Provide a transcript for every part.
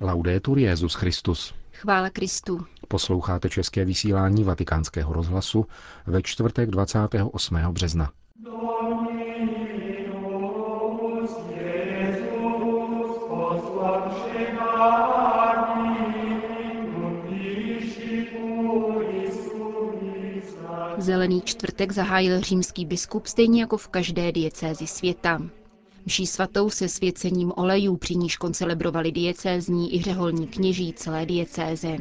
Laudetur Jezus Christus. Chvála Kristu. Posloucháte české vysílání Vatikánského rozhlasu ve čtvrtek 28. března. Zelený čtvrtek zahájil římský biskup stejně jako v každé diecézi světa. Mší svatou se svěcením olejů, při níž koncelebrovali diecézní i řeholní kněží celé diecéze.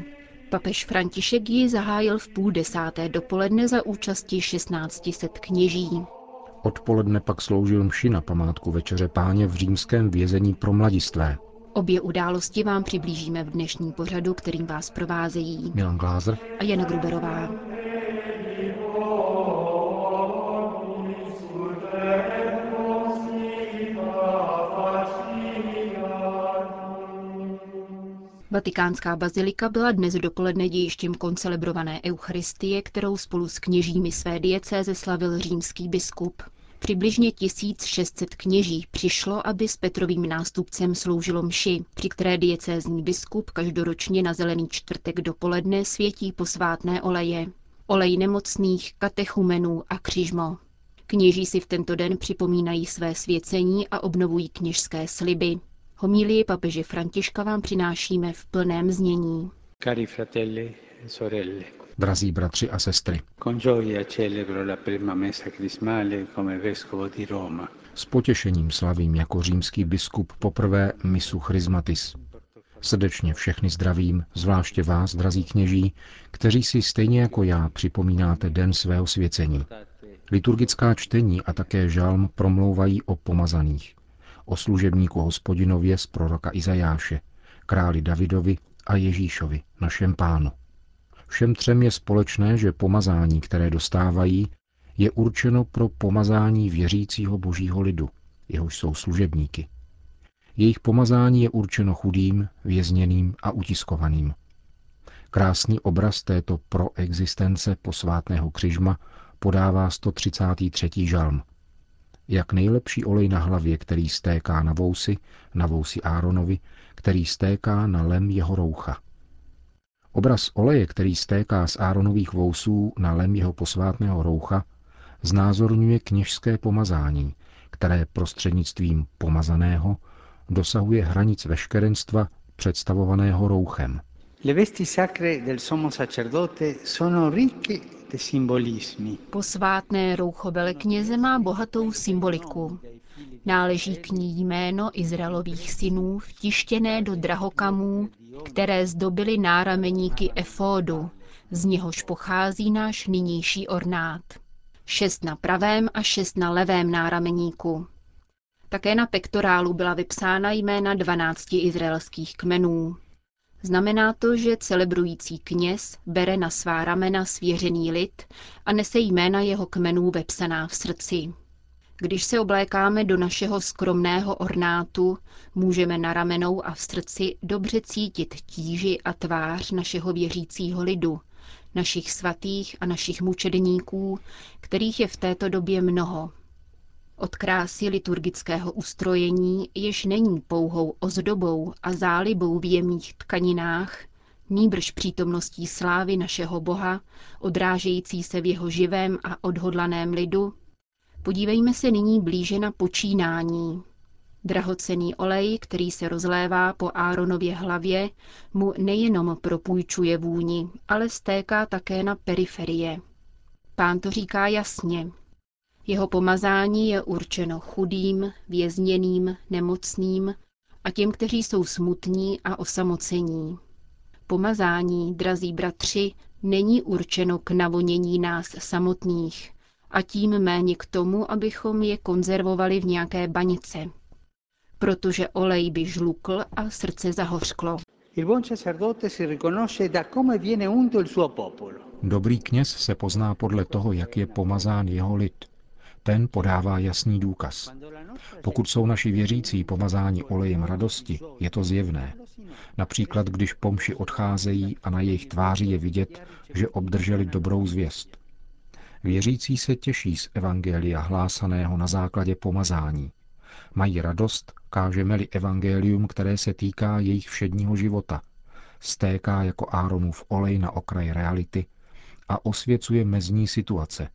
Papež František ji zahájil v půl desáté dopoledne za účasti 1600 kněží. Odpoledne pak sloužil mši na památku Večeře páně v římském vězení pro mladistvé. Obě události vám přiblížíme v dnešním pořadu, kterým vás provázejí Milan Glázer a Jana Gruberová. Vatikánská bazilika byla dnes dopoledne dějištěm koncelebrované Eucharistie, kterou spolu s kněžími své diecéze slavil římský biskup. Přibližně 1600 kněží přišlo, aby s Petrovým nástupcem sloužilo mši, při které diecézní biskup každoročně na zelený čtvrtek dopoledne světí posvátné oleje. Olej nemocných, katechumenů a křižmo. Kněží si v tento den připomínají své svěcení a obnovují kněžské sliby. Homílii papeže Františka vám přinášíme v plném znění. Cari fratelli e sorelle, Drazí bratři a sestry, con gioia celebro la prima messa crismale come vescovo di Roma. s potěšením slavím jako římský biskup poprvé misu Chrismatis. Srdečně všechny zdravím, zvláště vás, drazí kněží, kteří si stejně jako já připomínáte den svého svěcení. Liturgická čtení a také žalm promlouvají o pomazaných, o služebníku hospodinově z proroka Izajáše, králi Davidovi a Ježíšovi, našem pánu. Všem třem je společné, že pomazání, které dostávají, je určeno pro pomazání věřícího božího lidu, jehož jsou služebníky. Jejich pomazání je určeno chudým, vězněným a utiskovaným. Krásný obraz této proexistence posvátného křižma podává 133. žalm. Jak nejlepší olej na hlavě, který stéká na vousy, na vousy Áronovi, který stéká na lem jeho roucha. Obraz oleje, který stéká z Áronových vousů na lem jeho posvátného roucha, znázorňuje kněžské pomazání, které prostřednictvím pomazaného dosahuje hranic veškerenstva představovaného rouchem. Le vesti sacre del sommo sacerdote sono ricche di simbolismi. Posvátné roucho velekněze má bohatou symboliku. Náleží k ní jméno Izraelových synů vtištěné do drahokamů, které zdobily nárameníky efódu, z něhož pochází náš nynější ornát. Šest na pravém a šest na levém nárameníku. Také na pektorálu byla vypsána jména 12 izraelských kmenů. Znamená to, že celebrující kněz bere na svá ramena svěřený lid a nese jména jeho kmenů vepsaná v srdci. Když se oblékáme do našeho skromného ornátu, můžeme na ramenou a v srdci dobře cítit tíži a tvář našeho věřícího lidu, našich svatých a našich mučedníků, kterých je v této době mnoho. Od krásy liturgického ustrojení, jež není pouhou ozdobou a zálibou v jemných tkaninách, nýbrž přítomností slávy našeho Boha, odrážející se v jeho živém a odhodlaném lidu, podívejme se nyní blíže na počínání. Drahocený olej, který se rozlévá po Áronově hlavě, mu nejenom propůjčuje vůni, ale stéká také na periferie. Pán to říká jasně, jeho pomazání je určeno chudým, vězněným, nemocným a těm, kteří jsou smutní a osamocení. Pomazání, drazí bratři, není určeno k navonění nás samotných a tím méně k tomu, abychom je konzervovali v nějaké banice. Protože olej by žlukl a srdce zahořklo. Dobrý kněz se pozná podle toho, jak je pomazán jeho lid. Ten podává jasný důkaz. Pokud jsou naši věřící pomazáni olejem radosti, je to zjevné. Například, když pomši odcházejí a na jejich tváři je vidět, že obdrželi dobrou zvěst. Věřící se těší z evangelia hlásaného na základě pomazání. Mají radost, kážeme-li evangelium, které se týká jejich všedního života. Stéká jako Áronův olej na okraj reality a osvěcuje mezní situace,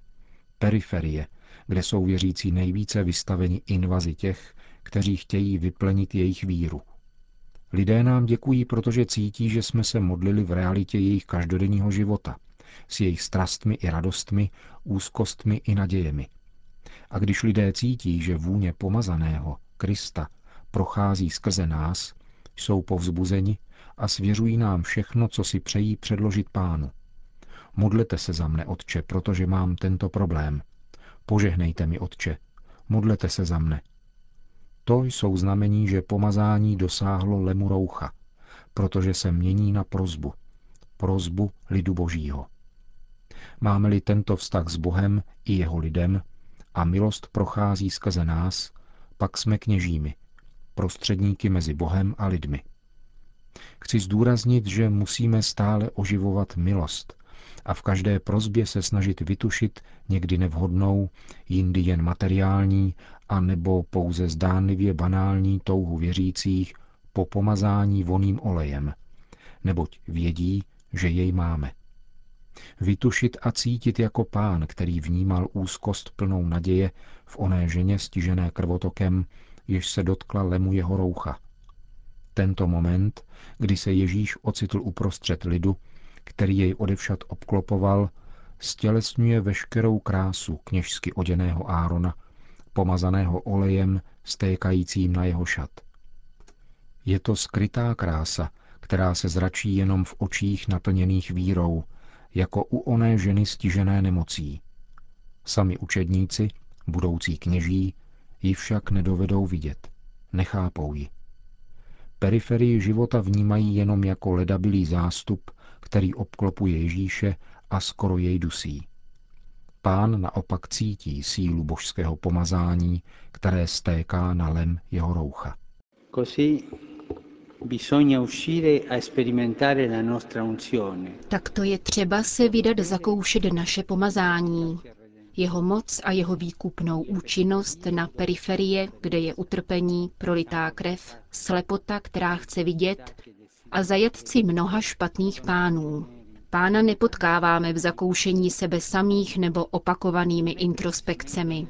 periferie, kde jsou věřící nejvíce vystaveni invazi těch, kteří chtějí vyplenit jejich víru. Lidé nám děkují, protože cítí, že jsme se modlili v realitě jejich každodenního života, s jejich strastmi i radostmi, úzkostmi i nadějemi. A když lidé cítí, že vůně pomazaného, Krista, prochází skrze nás, jsou povzbuzeni a svěřují nám všechno, co si přejí předložit pánu. Modlete se za mne, Otče, protože mám tento problém. Požehnejte mi, Otče, modlete se za mne. To jsou znamení, že pomazání dosáhlo lemuroucha, protože se mění na prozbu. Prozbu lidu božího. Máme-li tento vztah s Bohem i jeho lidem a milost prochází skrze nás, pak jsme kněžími, prostředníky mezi Bohem a lidmi. Chci zdůraznit, že musíme stále oživovat milost a v každé prozbě se snažit vytušit někdy nevhodnou, jindy jen materiální a nebo pouze zdánlivě banální touhu věřících po pomazání voným olejem, neboť vědí, že jej máme. Vytušit a cítit jako pán, který vnímal úzkost plnou naděje v oné ženě stižené krvotokem, jež se dotkla lemu jeho roucha. Tento moment, kdy se Ježíš ocitl uprostřed lidu, který jej odevšad obklopoval, stělesňuje veškerou krásu kněžsky oděného Árona, pomazaného olejem stékajícím na jeho šat. Je to skrytá krása, která se zračí jenom v očích naplněných vírou, jako u oné ženy stižené nemocí. Sami učedníci, budoucí kněží, ji však nedovedou vidět, nechápou ji. Periferii života vnímají jenom jako ledabilý zástup, který obklopuje Ježíše a skoro jej dusí. Pán naopak cítí sílu božského pomazání, které stéká na lem jeho roucha. Tak to je třeba se vydat zakoušet naše pomazání. Jeho moc a jeho výkupnou účinnost na periferie, kde je utrpení, prolitá krev, slepota, která chce vidět, a zajatci mnoha špatných pánů. Pána nepotkáváme v zakoušení sebe samých nebo opakovanými introspekcemi.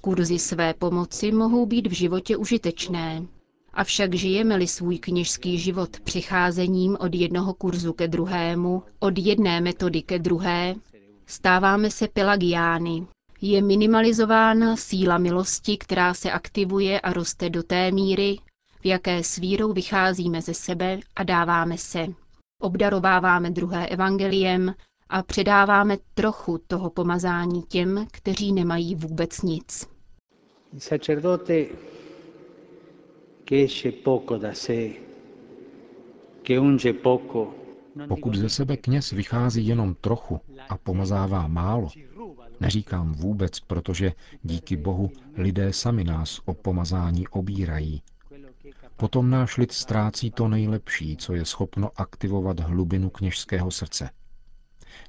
Kurzy své pomoci mohou být v životě užitečné. Avšak žijeme-li svůj kněžský život přicházením od jednoho kurzu ke druhému, od jedné metody ke druhé, stáváme se pelagiány. Je minimalizována síla milosti, která se aktivuje a roste do té míry, v jaké s vírou vycházíme ze sebe a dáváme se. Obdarováváme druhé evangeliem a předáváme trochu toho pomazání těm, kteří nemají vůbec nic. Pokud ze sebe kněz vychází jenom trochu a pomazává málo, neříkám vůbec, protože díky Bohu lidé sami nás o pomazání obírají, Potom náš lid ztrácí to nejlepší, co je schopno aktivovat hlubinu kněžského srdce.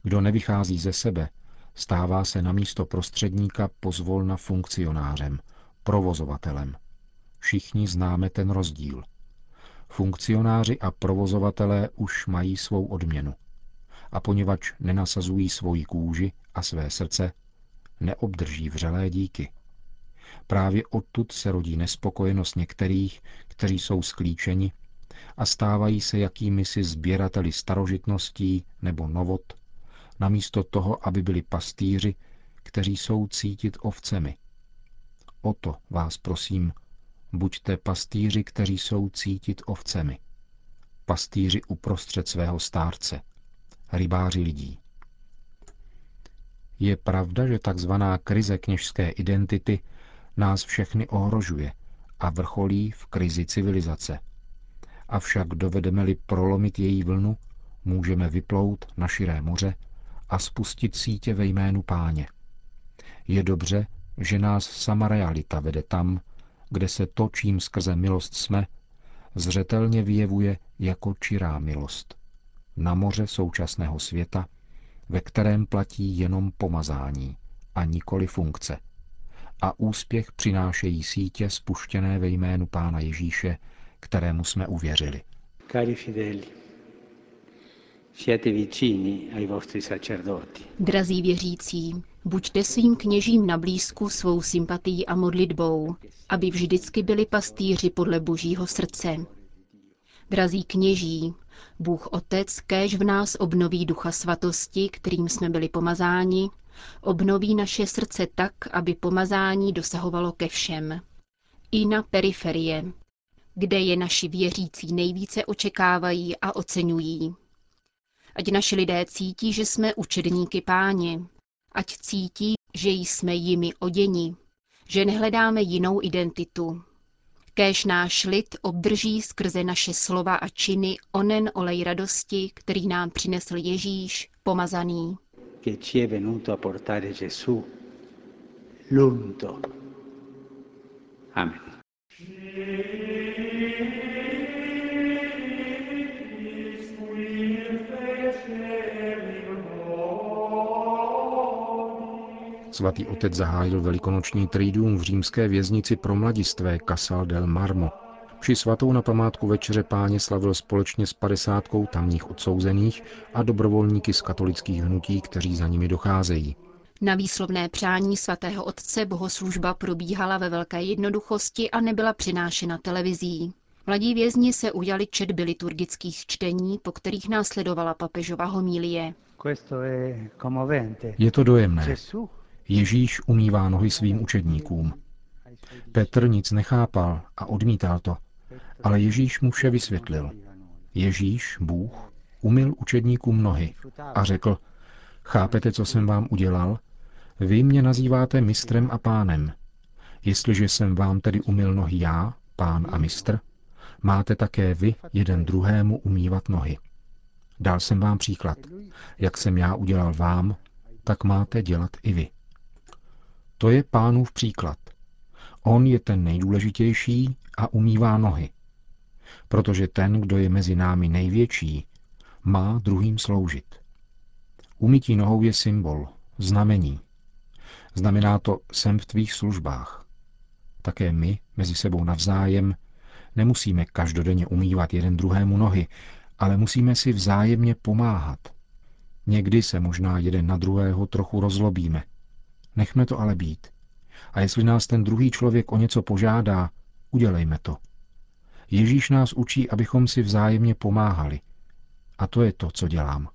Kdo nevychází ze sebe, stává se na místo prostředníka pozvolna funkcionářem, provozovatelem. Všichni známe ten rozdíl. Funkcionáři a provozovatelé už mají svou odměnu. A poněvadž nenasazují svoji kůži a své srdce, neobdrží vřelé díky. Právě odtud se rodí nespokojenost některých, kteří jsou sklíčeni a stávají se jakými si sběrateli starožitností nebo novot, namísto toho, aby byli pastýři, kteří jsou cítit ovcemi. O to vás prosím, buďte pastýři, kteří jsou cítit ovcemi. Pastýři uprostřed svého stárce, rybáři lidí. Je pravda, že takzvaná krize kněžské identity nás všechny ohrožuje a vrcholí v krizi civilizace. Avšak dovedeme-li prolomit její vlnu, můžeme vyplout na širé moře a spustit sítě ve jménu páně. Je dobře, že nás sama realita vede tam, kde se to, čím skrze milost jsme, zřetelně vyjevuje jako čirá milost. Na moře současného světa, ve kterém platí jenom pomazání a nikoli funkce – a úspěch přinášejí sítě spuštěné ve jménu Pána Ježíše, kterému jsme uvěřili. Cari fideli, siete vicini ai vostri sacerdoti. Drazí věřící, buďte svým kněžím na blízku svou sympatií a modlitbou, aby vždycky byli pastýři podle božího srdce. Drazí kněží, Bůh Otec kéž v nás obnoví ducha svatosti, kterým jsme byli pomazáni, obnoví naše srdce tak, aby pomazání dosahovalo ke všem. I na periferie, kde je naši věřící nejvíce očekávají a oceňují. Ať naši lidé cítí, že jsme učedníky páně, ať cítí, že jsme jimi oděni, že nehledáme jinou identitu. Kéž náš lid obdrží skrze naše slova a činy onen olej radosti, který nám přinesl Ježíš, pomazaný. Che ci è venuto a portare Gesù, l'unto. Amen. Svatý otec zahájil velikonoční triduum v římské věznici pro mladistvé Casal del Marmo. Při svatou na památku večeře páně slavil společně s padesátkou tamních odsouzených a dobrovolníky z katolických hnutí, kteří za nimi docházejí. Na výslovné přání svatého otce bohoslužba probíhala ve velké jednoduchosti a nebyla přinášena televizí. Mladí vězni se ujali četby liturgických čtení, po kterých následovala papežova homílie. Questo è commovente. Je to dojemné. Ježíš umývá nohy svým učedníkům. Petr nic nechápal a odmítal to, ale Ježíš mu vše vysvětlil. Ježíš, Bůh, umyl učedníkům nohy a řekl, chápete, co jsem vám udělal? Vy mě nazýváte mistrem a pánem. Jestliže jsem vám tedy umyl nohy já, pán a mistr, máte také vy jeden druhému umývat nohy. Dal jsem vám příklad. Jak jsem já udělal vám, tak máte dělat i vy. To je pánův příklad. On je ten nejdůležitější a umývá nohy. Protože ten, kdo je mezi námi největší, má druhým sloužit. Umytí nohou je symbol, znamení. Znamená to, jsem v tvých službách. Také my, mezi sebou navzájem, nemusíme každodenně umývat jeden druhému nohy, ale musíme si vzájemně pomáhat. Někdy se možná jeden na druhého trochu rozlobíme. Nechme to ale být. A jestli nás ten druhý člověk o něco požádá, udělejme to. Ježíš nás učí, abychom si vzájemně pomáhali. A to je to, co dělám.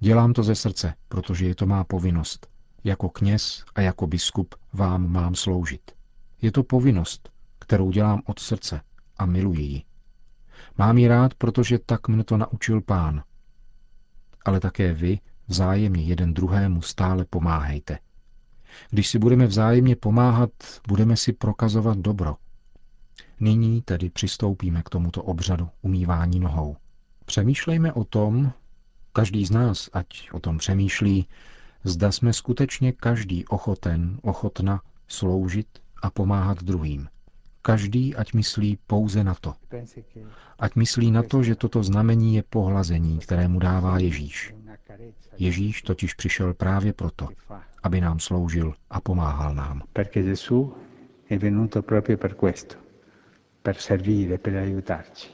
Dělám to ze srdce, protože je to má povinnost. Jako kněz a jako biskup vám mám sloužit. Je to povinnost, kterou dělám od srdce a miluji ji. Mám ji rád, protože tak mne to naučil pán. Ale také vy vzájemně jeden druhému stále pomáhejte. Když si budeme vzájemně pomáhat, budeme si prokazovat dobro. Nyní tedy přistoupíme k tomuto obřadu umývání nohou. Přemýšlejme o tom, každý z nás, ať o tom přemýšlí, zda jsme skutečně každý ochoten, ochotna sloužit a pomáhat druhým. Každý, ať myslí pouze na to. Ať myslí na to, že toto znamení je pohlazení, které mu dává Ježíš. Ježíš totiž přišel právě proto, aby nám sloužil a pomáhal nám. Perché Gesù è venuto proprio per questo, per servire, per aiutarci.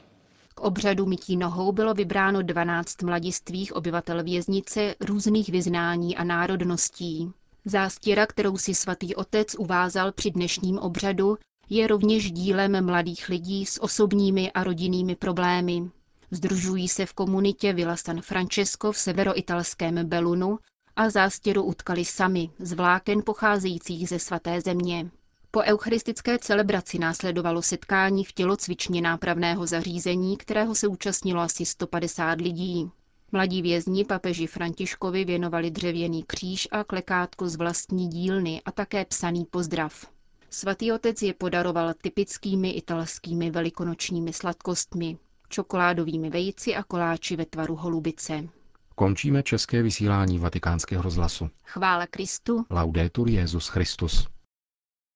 K obřadu mytí nohou bylo vybráno 12 mladistvých obyvatel věznice různých vyznání a národností. Zástěra, kterou si svatý otec uvázal při dnešním obřadu, je rovněž dílem mladých lidí s osobními a rodinnými problémy. Združují se v komunitě Villa San Francesco v severoitalském Belunu a zástěru utkali sami z vláken pocházejících ze svaté země. Po eucharistické celebraci následovalo setkání v tělocvičně nápravného zařízení, kterého se účastnilo asi 150 lidí. Mladí vězni papeži Františkovi věnovali dřevěný kříž a klekátko z vlastní dílny a také psaný pozdrav. Svatý otec je podaroval typickými italskými velikonočními sladkostmi, čokoládovými vejci a koláči ve tvaru holubice. Končíme české vysílání vatikánského rozhlasu. Chvála Kristu. Laudetur Jezus Christus.